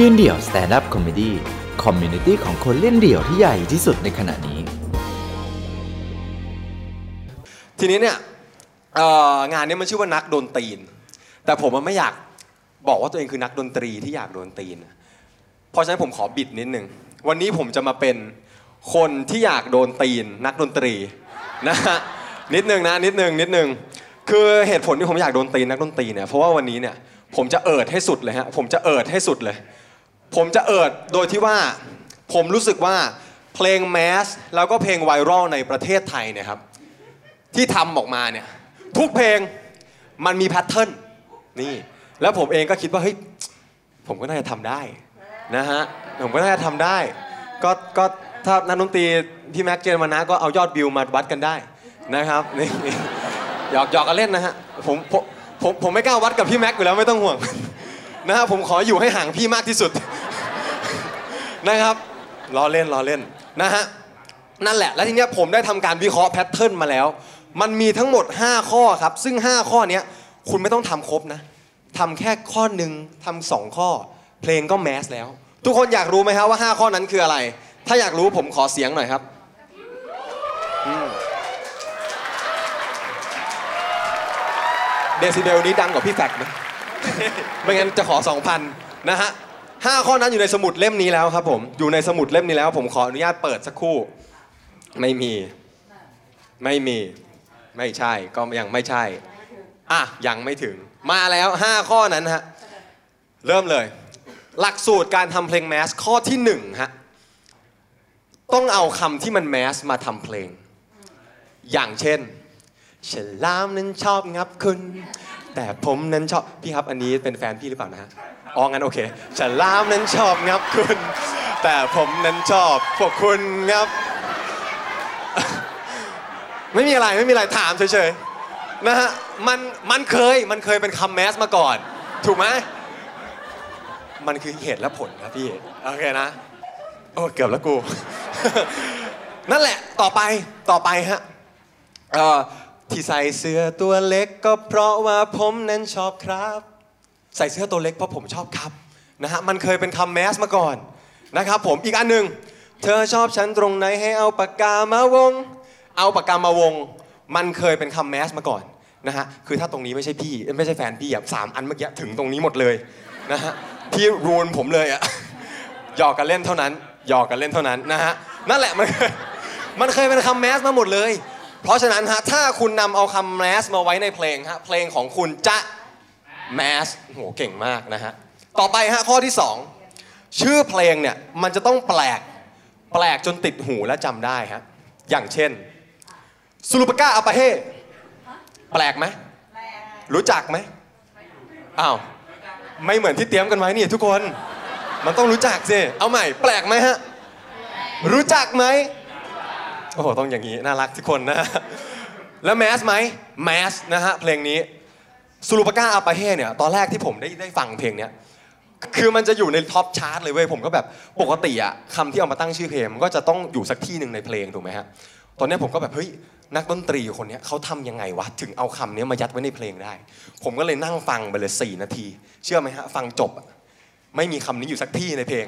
ยืนเดี่ยว stand-up comedy community ของคนเล่นเดี่ยวที่ใหญ่ที่สุดในขณะนี้ ทีนี้เนี่ยเอ่องานนี้มันชื่อว่านักโดนตีน แต่ผมมันไม่อยากบอกว่าตัวเองคือนักดนตรีที่อยากโดนตีน เพราะฉะนั้นผมขอบิดนิดนึง วันนี้ผมจะมาเป็นคนที่อยากโดนตีน นักดนตรีนะฮะนิดนึงนะนิดนึงนิดนึงคือเหตุผลที่ผมอยากโดนตีนนักดนตรีเนี่ยเพราะว่าวันนี้เนี่ยผมจะเอิดให้สุดเลยฮะผมจะเอิดให้สุดเลย ผมจะเอิดโดยที่ว่าผมรู้สึกว่าเพลงแมสแล้วก็เพลงไวรัลในประเทศไทยเนี่ยครับ ที่ทำออกมาเนี่ยทุกเพลงมันมีแพทเทิร์นนี่ แล้วผมเองก็คิดว่าเฮ้ยผมก็น่าจะทำได้นะฮะผมก็น่าจะทำได้ก็ก็ถ้านักดนตรีพี่แม็กเจนมานะก็เอายอดวิวมาวัดกันได้นะครับนี่หยอกหยอกกันเล่นนะฮะผมผมผมผมไม่กล้าวัดกับพี่แม็กอยู่แล้วไม่ต้องห่วง นะฮะผมขออยู่ให้ห่างพี่มากที่สุด นะครับล้อเล่นล้อเล่นนะฮะนั่นแหละ แล้วทีเนี้ยผมได้ทำการวิเคราะห์แพทเทิร์นมาแล้ว มันมีทั้งหมด 5 ข้อครับ ซึ่ง 5 ข้อเนี้ยคุณไม่ต้องทำครบนะทำแค่ข้อหนึ่งทำสองข้อ เพลงก็แมสแล้ว ทุกคนอยากรู้ไหมครับว่า 5 ข้อนั้นคืออะไร ถ้าอยากรู้ผมขอเสียงหน่อยครับเดซิเบลนี้ดังกว่าพี่แฟกไหม ไม่งั้นจะขอ 2,000 นะฮะห้าข้อนั้นอยู่ในสมุดเล่มนี้แล้วครับผมอยู่ในสมุดเล่มนี้แล้ว ผมขออนุญาตเปิดสักครู่ ไม่มี ไม่มี ไม่ใช่ก็ยังไม่ใช่ อะยังไม่ถึง มาแล้ว5ข้อนั้นฮะเริ่มเลย หลักสูตรการทำเพลงแมสข้อที่1ฮะต้องเอาคำที่มันแมสมาทำเพลง อย่างเช่นฉลามนั้นชอบงับคุณ แต่ผมนั้นชอบพี่ครับอันนี้เป็นแฟนพี่หรือเปล่านะฮะอ๋องั้นโอเคฉลามนั้นชอบงับคุณ แต่ผมนั้นชอบพวกคุณงับ ไม่มีอะไรไม่มีอะไรถามเฉยๆนะฮะมันมันเคยมันเคยเป็นคำแมสมาก่อน ถูกไหมมันคือเหตุและผลครับพี่โอเคนะโอ้เกือบแล้วกู นั่นแหละต่อไปต่อไปฮะเอ่อ ที่ใส่เสื้อตัวเล็กก็เพราะว่าผมนั้นชอบครับ ใส่เสื้อตัวเล็กเพราะผมชอบครับนะฮะมันเคยเป็นคำแมสมาก่อนนะครับผมอีกอันหนึ่งเธอชอบฉันตรงไหนให้เอาปากกามาวง เอาปากกามาวง มันเคยเป็นคำแมสมาก่อนนะฮะคือถ้าตรงนี้ไม่ใช่พี่ไม่ใช่แฟนพี่อะสามอันเมื่อกี้ถึงตรงนี้หมดเลยนะฮะพี่รูนผมเลยอะหยอกกันเล่นเท่านั้นหยอกกันเล่นเท่านั้นนะฮะนั่นแหละมันมันเคยเป็นคำแมสมาหมดเลย เพราะฉะนั้นฮะถ้าคุณนำเอาคำแมสมาไว้ในเพลงฮะเพลงของคุณจะแมสโหเก่งมากนะฮะต่อไปฮะข้อที่สองชื่อเพลงเนี่ยมันจะต้องแปลกแปลกจนติดหูและจำได้ฮะอย่างเช่นสุรุปก้าอาปาเฮแปลกไหมรู้จักไหมอ้าวไม่เหมือนที่เตรียมกันไว้นี่ทุกคน มันต้องรู้จักสิ เอาใหม่ แปลกไหมฮะ รู้จักไหม โอ้โหต้องอย่างนี้น่ารักทุกคนนะแล้ว mass ไหม mass นะฮะเพลงนี้ซูรุปก้าอาปาเฮ่เนี่ยตอนแรกที่ผมได้ได้ฟังเพลงเนี้ยคือมันจะอยู่ใน top chart เลยเว้ยผมก็แบบปกติอะคำที่เอามาตั้งชื่อเพลงมันก็จะต้องอยู่สักที่หนึ่งในเพลงถูกไหมฮะตอนนี้ผมก็แบบเฮ้ยนักดนตรีคนนี้เขาทำยังไงวะถึงเอาคำนี้มายัดไว้ในเพลงได้ ผมก็เลยนั่งฟังไปเลย4นาที เชื่อไหมฮะฟังจบ ไม่มีคำนี้อยู่สักที่ในเพลง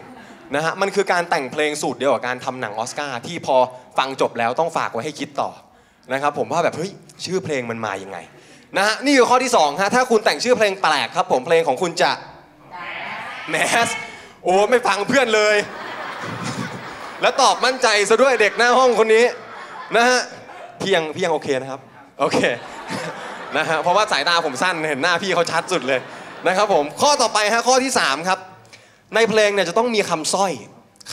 นะฮะมันคือการแต่งเพลงสูตรเดียวกับการทำหนังออสการ์ที่พอฟังจบแล้วต้องฝากไว้ให้คิดต่อนะครับผมว่าแบบเฮ้ยชื่อเพลงมันมายังไงนะฮะนี่คือข้อที่2ฮะถ้าคุณแต่งชื่อเพลงแปลกครับ ผมเพลงของคุณจะแมสโอ้ไม่ฟังเพื่อนเลย แล้วตอบมั่นใจซะด้วยเด็กหน้าห้องคนนี้นะฮะพี่ยังพี่ยังโอเคนะครับโอเคนะฮะเพราะว่าสายตาผมสั้นเห็นหน้าพี่เขาชัดสุดเลยนะครับผมข้อต่อไปฮะข้อที่สามครับ ในเพลงเนี่ยจะต้องมีคำสร้อย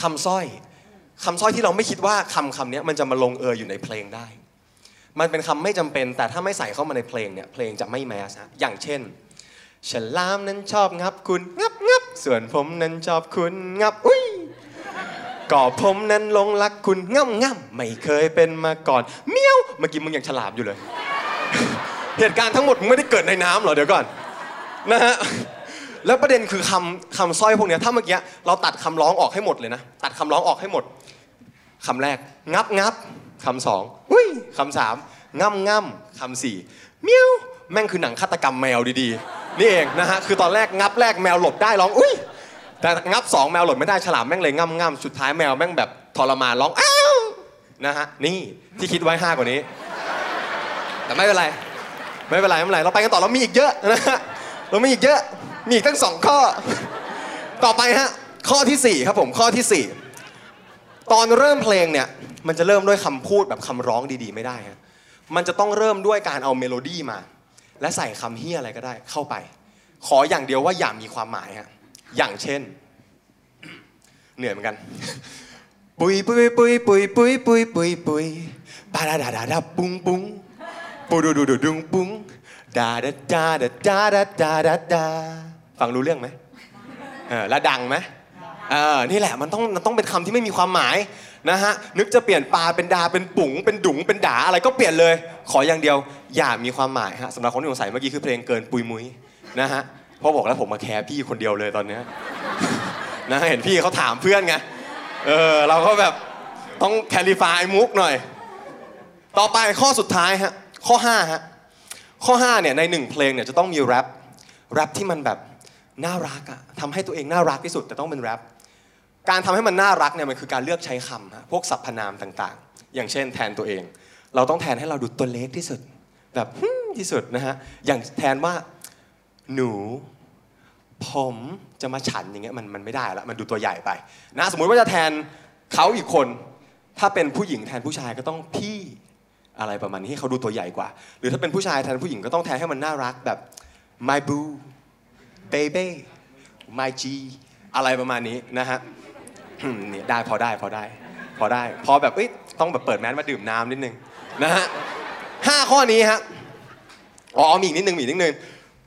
คำสร้อยคำสร้อยที่เราไม่คิดว่าคำคำเนี้ยมันจะมาลงเอยอยู่ในเพลงได้ มันเป็นคำไม่จำเป็น แต่ถ้าไม่ใส่เข้ามาในเพลงเนี่ยเพลงจะไม่แมสฮะอย่างเช่นฉลามนั้นชอบงับคุณงับงับส่วนผมนั้นชอบคุณงับอุ้ยก็ผมนั้นลงรักคุณง่ำง่ำไม่เคยเป็นมาก่อนเมี้ยวเมื่อกี้มึงยังฉลามอยู่เลย เหตุการณ์ทั้งหมดมึงไม่ได้เกิดในน้ำหรอเดี๋ยวก่อนนะฮะ แล้วประเด็นคือคำคำสร้อยพวกเนี้ยถ้าเมื่อกี้เราตัดคำร้องออกให้หมดเลยนะ ตัดคำร้องออกให้หมดคำแรก งับงับคำสองอุ้ยคำสามง่ำง่ำคำสี่เมี้ยวแม่งคือหนังฆาตกรรมแมวดีๆ นี่เองนะฮะคือตอนแรกงับแรกแมวหลบได้ร้องอุ้ยแต่งับสองแมวหล่นไม่ได้ฉลามแม่งเลยง่ำง่ำสุดท้ายแมวแม่งแบบทรมานร้องอ้าวนะฮะนี่ที่คิดไว้ห้ากว่านี้ แต่ไม่เป็นไร ไม่เป็นไรไม่เป็นไรเราไปกันต่อเรามีอีกเยอะนะฮะเรามีอีกเยอะ มีอีกตั้งสองข้อ ต่อไปฮะข้อที่สี่ครับผมข้อที่สี่ตอนเริ่มเพลงเนี่ยมันจะเริ่มด้วยคำพูดแบบคำร้องดีๆ ไม่ได้ฮะมันจะต้องเริ่มด้วยการเอาเมโลดี้มา และใส่คำเหี้ยอะไรก็ได้เข้าไป ขออย่างเดียวว่าอย่ามีความหมายฮะอย่างเช่น เหนื่อยเหมือนกัน ปุยปุยปุยปุยปุยปุยปุยปุยปาดาดาดาดาปุ้งปุ้งปูดูดูดูดุงปุ้งดาดาดาดาดาดาดา ฟังรู้เรื่องไหมเออแล้วดังไหมเออนี่แหละมันต้องมันต้องเป็นคำที่ไม่มีความหมายนะฮะนึกจะเปลี่ยนปลาเป็นดาเป็นปุ๋งเป็นดุงเป็นด่าอะไรก็เปลี่ยนเลย ขออย่างเดียว อย่ามีความหมายฮะสำหรับคนที่สงสัยเมื่อกี้คือเพลงเกินปุยมุ้ยนะฮะพราะบอกแล้วผมมาแคร์พี่คนเดียวเลยตอนเนี้ยนะเห็นพี่เขาถามเพื่อนไงเออเราก็แบบต้องแคลิฟายมุกหน่อย ต่อไปข้อสุดท้ายฮะข้อ5ฮะข้อ5เนี่ยในหนึ่งเพลงเนี่ยจะต้องมีแรปแรปที่มันแบบ น่ารักอะทำให้ตัวเองน่ารักที่สุดแต่ต้องเป็นแรปการทำให้มันน่ารักเนี่ยมันคือการเลือกใช้คำฮะพวกสรรพนามต่างๆ อย่างเช่น แทนตัวเอง เราต้องแทนให้เราดูตัวเล็กที่สุด แบบที่สุดนะฮะอย่างแทนว่าหนู ผมจะมาฉันอย่างเงี้ยมันมันไม่ได้ละมันดูตัวใหญ่ไปนะสมมุติว่าจะแทนเขาอีกคน ถ้าเป็นผู้หญิงแทนผู้ชายก็ต้องพี่อะไรประมาณนี้ให้เขาดูตัวใหญ่กว่า หรือถ้าเป็นผู้ชายแทนผู้หญิงก็ต้องแทนให้มันน่ารักแบบ my boo baby my g อะไรประมาณนี้นะฮะเนี่ยได้พอได้พอได้ พอได้ พอแบบเอ้ยต้องแบบเปิดแมสมาดื่มน้ำนิดนึงนะฮะห้าข้อนี้ฮะอ๋อมีอีกนิดนึงมีอีกนิดนึง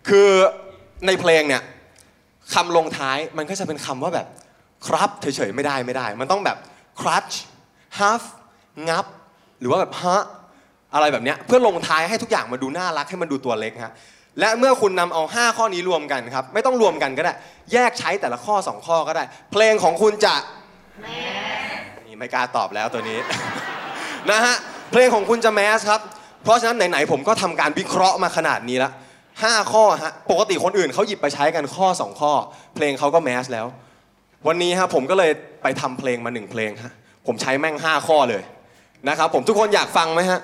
คือในเพลงเนี่ยคำลงท้ายมันก็จะเป็นคำว่าแบบครับเฉยๆไม่ได้ไม่ได้ มันต้องแบบ crutch half งับ หรือว่าแบบฮะอะไรแบบเนี้ยเพื่อลงท้ายให้ทุกอย่างมาดูน่ารักให้มันดูตัวเล็กฮะ และเมื่อคุณนำเอา 5 ข้อนี้รวมกันครับ ไม่ต้องรวมกันก็ได้ แยกใช้แต่ละข้อ 2 ข้อก็ได้ เพลงของคุณจะนี่ไม่กล้าตอบแล้วตัวนี้ นะฮะเพลงของคุณจะแมสครับ เพราะฉะนั้นไหนๆผมก็ทำการวิเคราะห์มาขนาดนี้แล้วห้าข้อฮะปกติคนอื่นเขาหยิบไปใช้กันข้อ 2 ข้อ เพลงเขาก็แมสแล้ว วันนี้ฮะผมก็เลยไปทำเพลงมาหนึ่งเพลงฮะผมใช้แม่ง 5 ข้อเลยนะครับผมทุกคนอยากฟังไหมฮะ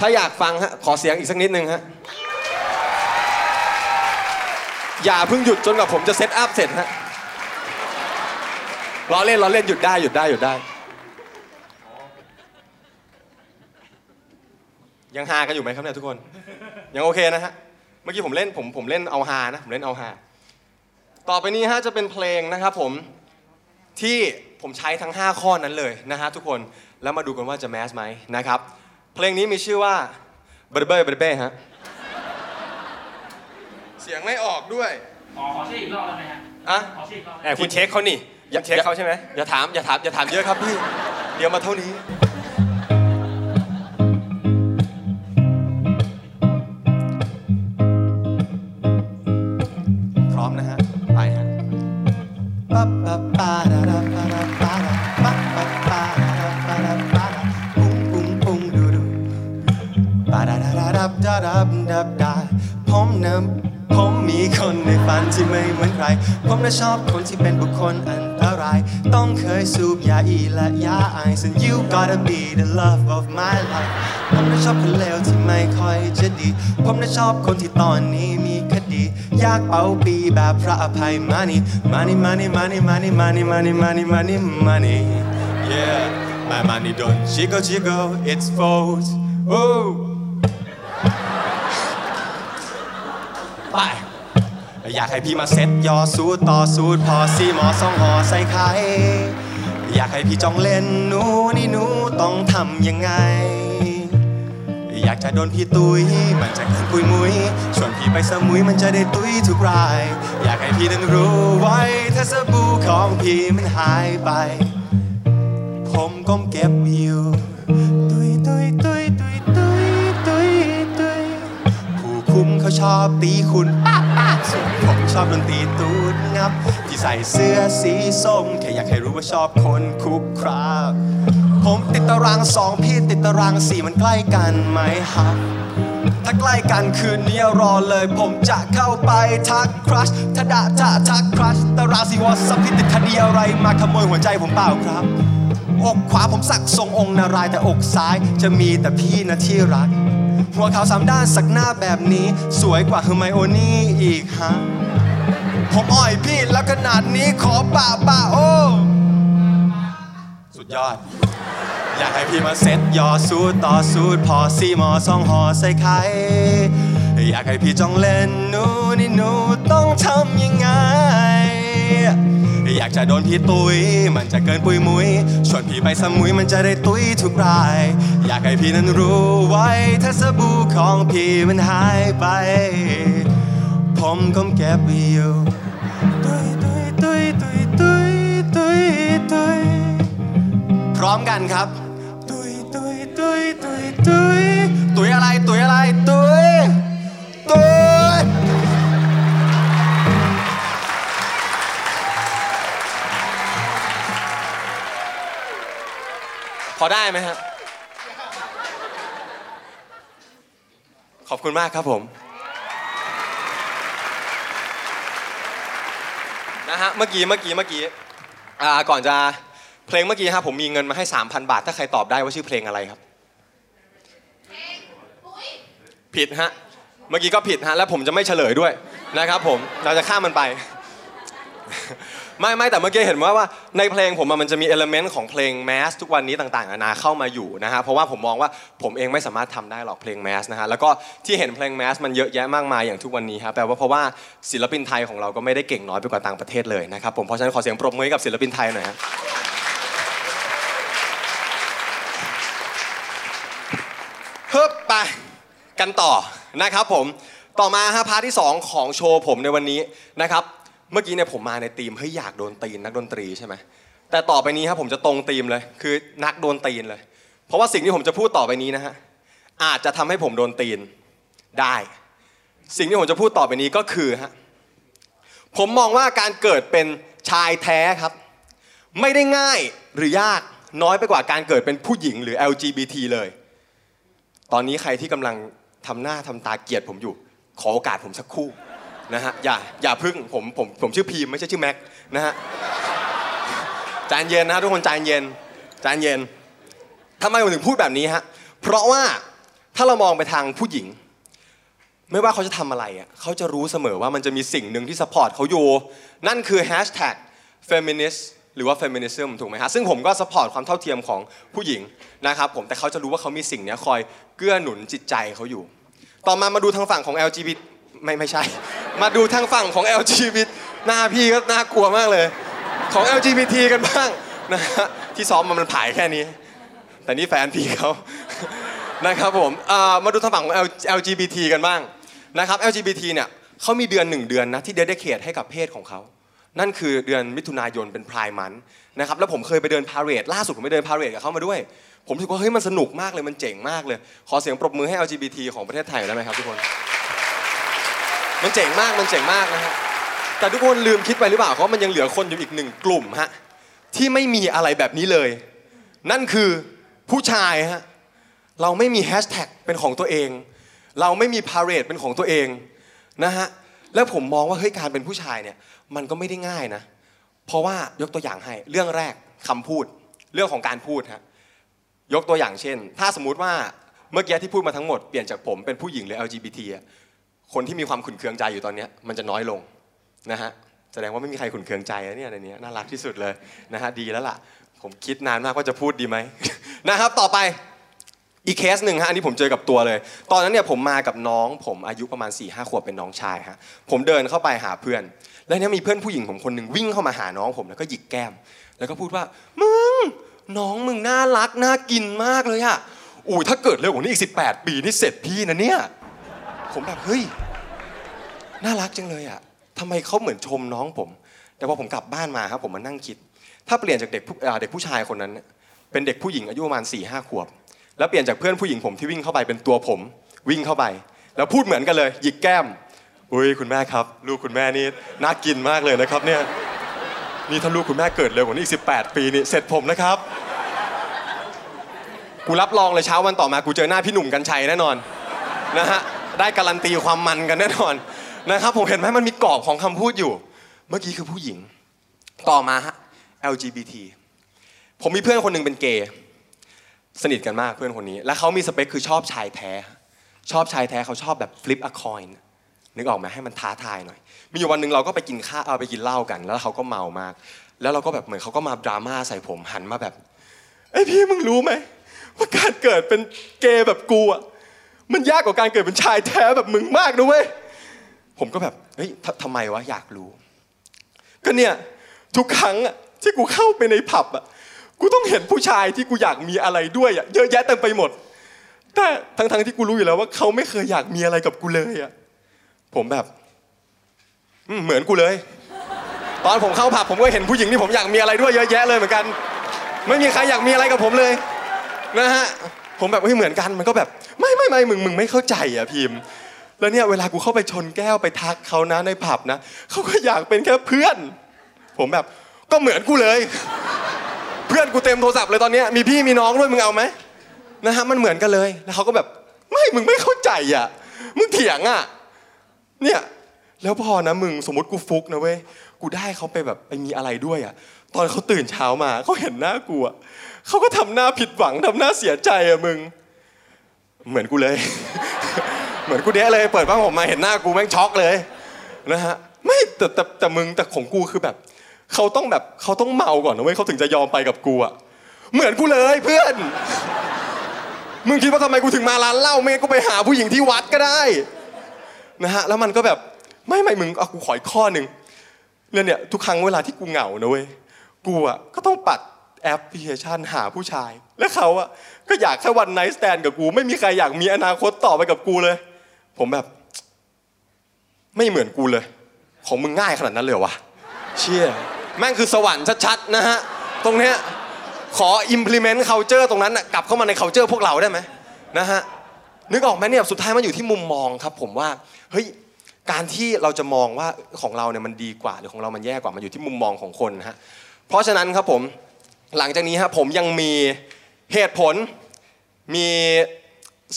ถ้าอยากฟังฮะขอเสียงอีกสักนิดนึงฮะ อย่าเพิ่งหยุดจนกว่าผมจะเซตอัพเสร็จฮะล้อเล่นล้อเล่นหยุดได้หยุดได้หยุดได้ ยังฮากันอยู่ไหมครับเนี่ยทุกคน ยังโอเคนะฮะเมื่อกี้ผมเล่นผมผมเล่นเอาฮานะผมเล่นเอาฮาต่อไปนี้ฮะจะเป็นเพลงนะครับผมที่ผมใช้ทั้ง 5 ข้อนั้นเลยนะฮะทุกคนแล้วมาดูกันว่าจะแมสไหมนะครับเพลงนี้มีชื่อว่าเบรเบอร์เบรเบ้ฮะ สียงไม่ออกด้วย ขอขอชื่ออีกรอบได้ไหมฮะอะขอชื่ออีกรอบแอบคุณเช็คเขานี่อย่าเช็คเขาใช่ไหม อย่าถามอย่าถามอย่าถามเยอะครับพี่ เดี๋ยวมาเท่านี้ ผมน่ะชอบคนที่เป็นบุคคลอันตราย ต้องเคยสูบยาอีและยาไอซ์ and you gotta be the love of my life ผมน่ะชอบคนเลวที่ไม่ค่อยจะดี ผมน่ะชอบคนที่ตอนนี้มีคดี อยากเป่าปีแบบพระอภัย money money money money money money money money money money yeah my money don't jiggle jiggle it's false oh ไป อยากให้พี่มาเซ็ตยอสูตรต่อสูตรพอซีหมอสองหอใส่ไข่อยากให้พี่จ้องเล่นหนูนี่หนูต้องทำยังไง อยากจะโดนพี่ตุยมันจะเกินปุยมุยชวนพี่ไปสมุยมันจะได้ตุยทุกราย อยากให้พี่นั้นรู้ไว้ถ้าสบู่ของพี่มันหายไป ผมก้มเก็บอยู่ อบตีคุณป้าป้าส่วนผมชอบดนตรีตูดงับ ที่ใส่เสื้อสีส้มแค่อยากให้รู้ว่าชอบคนคุกคราบผมติดตารางสองพี่ติดตารางสี่มันใกล้กันไหมครับ ถ้าใกล้กันคืนนี้รอเลย ผมจะเข้าไปทักครัชถ้าดะถ้าทักครัชต่ราศีวอสับพิติดคดีอะไรมาขโมยหัวใจผมเปล่าครับ อกขวาผมสักทรงองค์นารายแต่อกซ้ายจะมีแต่พี่นะที่รัก หัวขาวสามด้านสักหน้าแบบนี้ สวยกว่าเฮอร์ไมโอนี่อีกฮะ ผมอ่อยพี่แล้วขนาดนี้ขอป่าป่าโอ้สุดยอด อยากให้พี่มาเซ็ตยอสูดต่อสูดพอซีหมอสองหอใส่ไข่อยากให้พี่จ้องเล่นหนูนี่หนูต้องทำยังไง อยากจะโดนพี่ตุย มันจะเกินปุยมุยชวนพี่ไปสมุยมันจะได้ตุยทุกราย อยากให้พี่นั้นรู้ไว้ถ้าสบู่ของพี่มันหายไป ผมก็เก็บไว้อยู่ตุยตุยตุยตุยตุยตุยตุยพร้อมกันครับตุยตุยตุยตุยตุยตุยอะไรตุยอะไรตุยตุย อได้ไหมครับขอบคุณมากครับผมนะฮะเมื่อกี้เมื่อกี้เมื่อกี้อ่าก่อนจะเพลงเมื่อกี้ฮะผมมีเงินมาให้ 3,000 บาท ถ้าใครตอบได้ว่าชื่อเพลงอะไรครับ ผิดฮะเมื่อกี้ก็ผิดฮะแล้วผมจะไม่เฉลยด้วยนะครับผมเราจะข้ามมันไป ไม่ไม่แต่เมื่อกี้เห็นว่าว่าในเพลงผมมันจะมีเอลเมนต์ของเพลงแมสทุกวันนี้ต่างๆนานาเข้ามาอยู่นะฮะเพราะว่าผมมองว่าผมเองไม่สามารถทำได้หรอกเพลงแมสนะฮะแล้วก็ที่เห็นเพลงแมสมันเยอะแยะมากมายอย่างทุกวันนี้ครับแปลว่าเพราะว่าศิลปินไทยของเราก็ไม่ได้เก่งน้อยไปกว่าต่างประเทศเลยนะครับผมเพราะฉะนั้นขอเสียงปรบมือให้กับศิลปินไทยหน่อยฮะเฮ้บไปกันต่อนะครับผมต่อมาฮะพาร์ทที่สองของโชว์ผมในวันนี้นะครับ เมื่อกี้เนี่ยผมมาในธีมเฮ้ยอยากโดนตีนนักดนตรีใช่ไหมแต่ต่อไปนี้ครับผมจะตรงธีมเลย คือนักโดนตีนเลย เพราะว่าสิ่งที่ผมจะพูดต่อไปนี้นะฮะอาจจะทำให้ผมโดนตีนได้ สิ่งที่ผมจะพูดต่อไปนี้ก็คือฮะผมมองว่าการเกิดเป็นชายแท้ครับ ไม่ได้ง่ายหรือยากน้อยไปกว่าการเกิดเป็นผู้หญิงหรือ LGBT เลย ตอนนี้ใครที่กำลังทำหน้าทำตาเกลียดผมอยู่ ขอโอกาสผมสักครู่ นะฮะอย่าอย่าพึ่งผมผมผมชื่อภีมไม่ใช่ชื่อแม็กนะฮะใจเย็นนะทุกคนใจเย็นใจเย็นทำไมผมถึงพูดแบบนี้ฮะเพราะว่าถ้าเรามองไปทางผู้หญิง ไม่ว่าเขาจะทำอะไรอะเขาจะรู้เสมอว่ามันจะมีสิ่งหนึ่งที่ support เขาอยู่ นั่นคือ hashtag feminist หรือว่า feminism ถูกไหมฮะซึ่งผมก็ support ความเท่าเทียมของผู้หญิงนะครับผมแต่เขาจะรู้ว่าเขามีสิ่งนี้คอยเกื้อหนุนจิตใจเขาอยู่ ต่อมามาดูทางฝั่งของ LGBT ไม่ไม่ใช่ มาดูทางฝั่งของ LGBT หน้าพี่ก็น่ากลัวมากเลย ของ LGBT กันบ้างนะฮะที่ซ้อมมามันผายแค่นี้ แต่นี่แฟนพี่เขานะครับผมมาดูทางฝั่งของ LGBT กันบ้างนะครับ LGBT เนี่ยเขามีเดือนหนึ่งเดือนนะที่เด d เค e ให้กับเพศของเขานั่นคือเดือนมิถุนายนเป็นพรายมันนะครับแล้วผมเคยไปเดินพาเรดล่าสุดผมไปเดินพาเรดกับเขามาด้วย ผมรู้สึกว่าเฮ้ยมันสนุกมากเลยมันเจ๋งมากเลย ขอเสียงปรบมือให้ LGBT ของประเทศไทยได้ไหมครับทุกคน มันเจ๋งมากมันเจ๋งมากนะฮะแต่ทุกคนลืมคิดไปหรือเปล่าเพราะมันยังเหลือคนอยู่อีกหนึ่งกลุ่มฮะที่ไม่มีอะไรแบบนี้เลย นั่นคือผู้ชายฮะเราไม่มีแฮชแท็กเป็นของตัวเอง เราไม่มีพาเรดเป็นของตัวเองนะฮะแล้วผมมองว่าเฮ้ยการเป็นผู้ชายเนี่ยมันก็ไม่ได้ง่ายนะ เพราะว่ายกตัวอย่างให้เรื่องแรกคำพูดเรื่องของการพูดฮะยกตัวอย่างเช่น ถ้าสมมุติว่าเมื่อกี้ที่พูดมาทั้งหมดเปลี่ยนจากผมเป็นผู้หญิงหรือ LGBT คนที่มีความขุนเคืองใจอยู่ตอนนี้มันจะน้อยลงนะฮะแสดงว่าไม่มีใครขุนเคืองใจนะเนี่ยในนี้น่ารักที่สุดเลยนะฮะดีแล้วล่ะ ผมคิดนานมากว่าจะพูดดีไหมนะครับต่อไปอีกเคสหนึ่งฮะอันนี้ผมเจอกับตัวเลย ตอนนั้นเนี่ยผมมากับน้องผมอายุประมาณ4ี่ห้าขวบเป็นน้องชายฮะผมเดินเข้าไปหาเพื่อน แล้วเนี่ยมีเพื่อนผู้หญิงผมคนหนึ่งวิ่งเข้ามาหาน้องผมแล้วก็หยิกแก้ม แล้วก็พูดว่ามึงน้องมึงน่ารักน่ากินมากเลยอะอุ้ยถ้าเกิดเร็วกว่านี้อีก18 ปีนี่เสร็จพี่นะเนี่ย ผมแบบเฮ้ยน่ารักจังเลยอะทำไมเขาเหมือนชมน้องผม แต่พอผมกลับบ้านมาครับผมมานั่งคิด ถ้าเปลี่ยนจากเด็กผู้เด็กผู้ชายคนนั้น เป็นเด็กผู้หญิงอายุประมาณ4ี่ห้าขวบ แล้วเปลี่ยนจากเพื่อนผู้หญิงผมที่วิ่งเข้าไปเป็นตัวผม วิ่งเข้าไป แล้วพูดเหมือนกันเลย หยิกแก้มอุ้ยคุณแม่ครับ ลูกคุณแม่นี่น่ากินมากเลยนะครับเนี่ยนี่ถ้าลูกคุณแม่เกิดเร็วกว่านี้อีก18 ปีนี่เสร็จผมนะครับกูรับรองเลยเช้าวันต่อมากูเจอหน้าพี่หนุ่มกัญชัยแน่นอนนะฮะ ได้การันตีความมันกันแน่นอนนะครับผมเห็นไหมมันมีกรอบของคำพูดอยู่ เมื่อกี้คือผู้หญิง ต่อมาฮะ LGBT ผมมีเพื่อนคนหนึ่งเป็นเกย์สนิทกันมากเพื่อนคนนี้ และเขามีสเปคคือชอบชายแท้ ชอบชายแท้เขาชอบแบบฟลิปอะคอยน์นึกออกไหมให้มันท้าทายหน่อย มีอยู่วันหนึ่งเราก็ไปกินข้าวเอาไปกินเหล้ากัน แล้วเขาก็เมามาก แล้วเราก็แบบเหมือนเขาก็มาดราม่าใส่ผมหันมาแบบไอพี่มึงรู้ไหมว่าการเกิดเป็นเกย์แบบกูอะ มันยากกว่าการเกิดเป็นชายแท้แบบมึงมากนะเว้ยผมก็แบบเฮ้ยทำไมวะอยากรู้ ก็เนี่ยทุกครั้งที่กูเข้าไปในผับอะกูต้องเห็นผู้ชายที่กูอยากมีอะไรด้วยอะเยอะแยะเต็มไปหมด แต่ทั้งๆที่กูรู้อยู่แล้วว่าเขาไม่เคยอยากมีอะไรกับกูเลยอะผมแบบเหมือนกูเลย ตอนผมเข้าผับผมก็เห็นผู้หญิงที่ผมอยากมีอะไรด้วยเยอะแยะเลยเหมือนกัน ไม่มีใครอยากมีอะไรกับผมเลยนะฮะ ผมแบบเฮ้ยเหมือนกันมันก็แบบไม่ไม่ไม่มึงมึงไม่เข้าใจอะพิมพ์ แล้วเนี่ยเวลากูเข้าไปชนแก้วไปทักเขานะในผับนะเขาก็อยากเป็นแค่เพื่อน ผมแบบก็เหมือนกูเลย เพื่อนกูเต็มโทรศัพท์เลยตอนนี้มีพี่มีน้องด้วยมึงเอาไหมนะฮะมันเหมือนกันเลยแล้วเขาก็แบบไม่มึงไม่เข้าใจอะมึงเถียงอะเนี่ย แล้วพอนะมึงสมมติกูฟุกนะเว้ยกูได้เขาไปแบบไปมีอะไรด้วยอะ ตอนเขาตื่นเช้ามาเขาเห็นหน้ากูอะเขาก็ทำหน้าผิดหวังทำหน้าเสียใจอะมึง เหมือนกูเลย เหมือนกูเนี้ยเลย เปิดผ้าห่มมาเห็นหน้ากูแม่งช็อกเลยนะฮะไม่แต่แต่แต่มึงแต่ของกูคือแบบเขาต้องแบบเขาต้องเมาก่อนนะเว้ยเขาถึงจะยอมไปกับกูอะเหมือนกูเลยเพื่อน มึงคิดว่าทำไมกูถึงมาร้านเหล้าไม่งั้นกูไปหาผู้หญิงที่วัดก็ได้นะฮะแล้วมันก็แบบ ไม่ไม่มึงเอากูขออีกข้อหนึ่งเนี่ยเนี่ยทุกครั้งเวลาที่กูเหงานะเว้ยกูอะก็ต้องปัดแอปพลิเคชันหาผู้ชาย และเขาอะก็อยากแค่วันไนท์สแตนกับกู ไม่มีใครอยากมีอนาคตต่อไปกับกูเลย ผมแบบ ไม่เหมือนกูเลย ของมึงง่ายขนาดนั้นเลยเหรอวะเชี่ยแม่งคือสวรรค์ชัดๆนะฮะตรงเนี้ยขอ implement culture ตรงนั้นน่ะกลับเข้ามาใน culture พวกเราได้ไหมนะฮะนึกออกไหมเนี่ยสุดท้ายมันอยู่ที่มุมมองครับ ผมว่าเฮ้ย การที่เราจะมองว่าของเราเนี่ยมันดีกว่า หรือของเรามันแย่กว่ามันอยู่ที่มุมมองของคนฮะเพราะฉะนั้นครับผมหลังจากนี้ฮะผมยังมีเหตุผลมี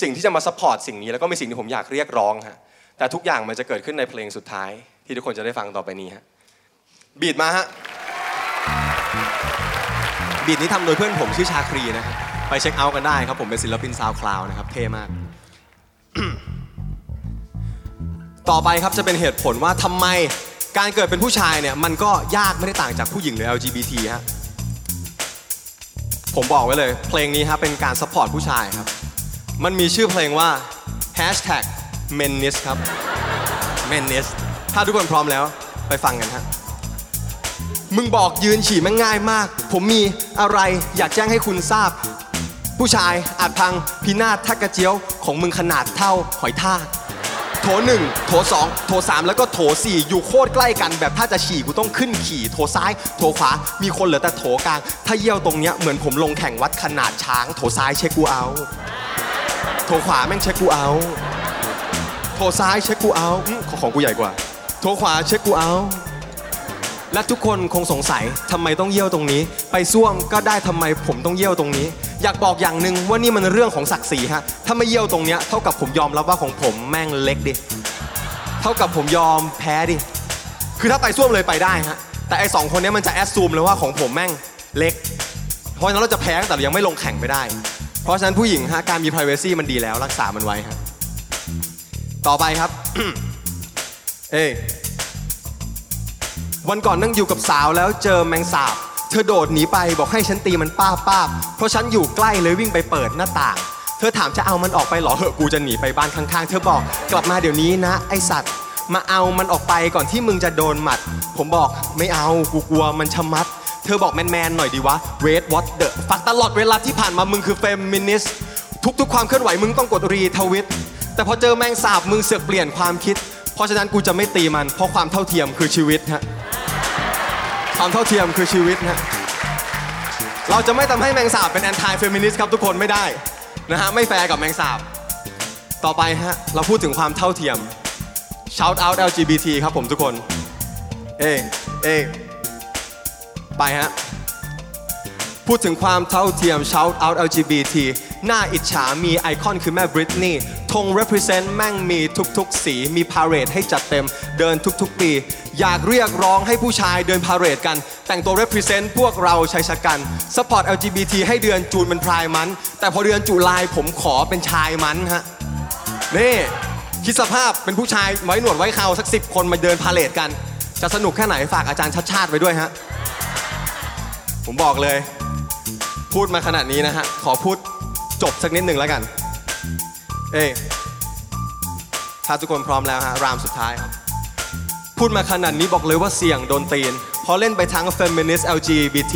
สิ่งที่จะมา support สิ่งนี้ แล้วก็มีสิ่งที่ผมอยากเรียกร้องฮะแต่ทุกอย่างมันจะเกิดขึ้นในเพลงสุดท้าย ที่ทุกคนจะได้ฟังต่อไปนี้ฮะ beat มาฮะ beat นี้ทำโดยเพื่อนผมชื่อชาครีนะครับไป check out กันได้ครับผมเป็นศิลปิน SoundCloud นะครับเท่มาก ต่อไปครับจะเป็นเหตุผลว่าทำไมการเกิดเป็นผู้ชายเนี่ยมันก็ยากไม่ได้ต่างจากผู้หญิงหรือ LGBT ฮะผมบอกไว้เลย เพลงนี้ฮะเป็นการ support ผู้ชายครับ มันมีชื่อเพลงว่า hashtag menist ครับ menist ถ้าทุกคนพร้อมแล้วไปฟังกันฮะมึงบอกยืนฉี่แม่งง่ายมาก ผมมีอะไรอยากแจ้งให้คุณทราบ ผู้ชายอาจพังพินาศทักกระเจียวของมึงขนาดเท่าหอยทาก โถหนึ่งโถสองโถสามแล้วก็โถสี่อยู่โคตรใกล้กันแบบถ้าจะฉี่กูต้องขึ้นขี่โถซ้าย โถขวา มีคนเหลือแต่โถกลาง ถ้าเยี่ยวตรงเนี้ยเหมือนผมลงแข่งวัดขนาดช้าง โถซ้ายเช็คกูเอา โถขวาแม่งเช็คกูเอา โถซ้ายเช็คกูเอาของของกูใหญ่กว่า โถขวาเช็คกูเอาและทุกคนคงสงสัยทำไมต้องเยี่ยวตรงนี้ ไปซ่วมก็ได้ทำไมผมต้องเยี่ยวตรงนี้ อยากบอกอย่างหนึ่งว่านี่มันเรื่องของศักดิ์ศรีฮะ ถ้าไม่เยี่ยวตรงเนี้ยเท่ากับผมยอมรับว่าของผมแม่งเล็กดิ เท่ากับผมยอมแพ้ดิ คือถ้าไปซ่วมเลยไปได้ฮะ แต่ไอสองคนนี้มันจะแอดซูมเลยว่าของผมแม่งเล็ก เพราะฉะนั้นเราจะแพ้แต่เรายังไม่ลงแข่งไม่ได้ เพราะฉะนั้นผู้หญิงฮะการมี privacy มันดีแล้วรักษามันไว้ฮะ ต่อไปครับ เอ้วันก่อนนั่งอยู่กับสาวแล้วเจอแมงสาบ เธอโดดหนีไปบอกให้ฉันตีมันป้าบป้าบเพราะฉันอยู่ใกล้เลยวิ่งไปเปิดหน้าต่าง เธอถามจะเอามันออกไปหรอเหอะกูจะหนีไปบ้านข้างๆ เธอบอกกลับมาเดี๋ยวนี้นะ ไอ้สัตว์มาเอามันออกไปก่อนที่มึงจะโดนหมัด ผมบอกไม่เอากูกลัวมันชะมัด เธอบอกแมนๆหน่อยดีวะ wait what the fuck ตลอดเวลาที่ผ่านมามึงคือเฟมินิสต์ทุกๆ ความเคลื่อนไหวมึงต้องกด retweet แต่พอเจอแมงสาบมึงเสือกเปลี่ยนความคิด เพราะฉะนั้นกูจะไม่ตีมัน เพราะความเท่าเทียมคือชีวิตฮะ ความเท่าเทียมคือชีวิตฮะเราจะไม่ทำให้แมงสาบเป็น anti-feminist ครับทุกคนไม่ได้นะฮะไม่แฟร์กับแมงสาบ ต่อไปฮะเราพูดถึงความเท่าเทียม shout out LGBT ครับผมทุกคน เอ้เอ้ไปฮะ พูดถึงความเท่าเทียม shout out LGBT น่าอิจฉามีไอคอนคือแม่บริตนีย์ธง represent แม่งมีทุกๆ สี มีพาเรดให้จัดเต็ม เดินทุกๆ ปี อยากเรียกร้องให้ผู้ชายเดินพาเรดกัน แต่งตัว represent พวกเราชายชะกัน support LGBT ให้เดือนจูนเป็นพรายมัน แต่พอเดือนจุลายผมขอเป็นชายมันฮะ นี่คิดสภาพเป็นผู้ชายไว้หนวดไว้เขาสักสิบคนมาเดินพาเลทกัน จะสนุกแค่ไหนฝากอาจารย์ชัดชาติไว้ด้วยฮะ ผมบอกเลย พูดมาขนาดนี้นะฮะ ขอพูด จบสักนิดหนึ่งแล้วกัน เอ้ยถ้าทุกคนพร้อมแล้วฮะรามสุดท้ายครับ พูดมาขนาดนี้บอกเลยว่าเสี่ยงโดนตีนเพราะเล่นไปทั้ง feminist LGBT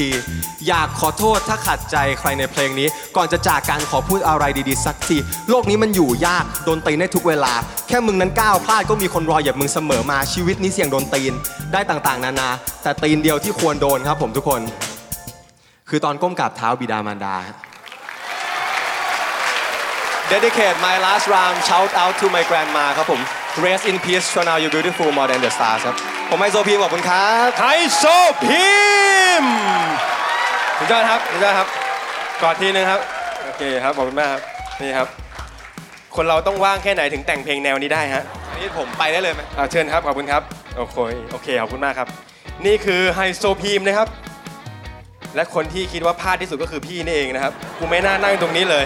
อยากขอโทษถ้าขัดใจใครในเพลงนี้ ก่อนจะจากการขอพูดอะไรดีๆ สักที โลกนี้มันอยู่ยากโดนตีนได้ทุกเวลา แค่มึงนั้นก้าวพลาดก็มีคนรอเหยียบมึงเสมอมาชีวิตนี้เสี่ยงโดนตีนได้ต่างๆ นานา แต่ตีนเดียวที่ควรโดนครับผมทุกคน คือตอนก้มกราบเท้าบิดามารดา Dedicate my last round shout out to my grandma ครับผม Rest in peace for now you beautiful more than the stars ครับ ผมไฮโซพีมขอบคุณครับไฮโซพิมพ์สุดยอดครับสุดยอดครับกอดทีนึงครับ โอเคครับ ขอบคุณมากครับ นี่ครับ คนเราต้องว่างแค่ไหนถึงแต่งเพลงแนวนี้ได้ฮะอันนี้ผมไปได้เลยไหมอ่าเชิญครับ ขอบคุณครับ โอเค โอเค ขอบคุณมากครับ นี่คือไฮโซพิมพ์นะครับ และคนที่คิดว่าพลาดที่สุดก็คือพี่นี่เองนะครับ กูไม่น่านั่งตรงนี้เลย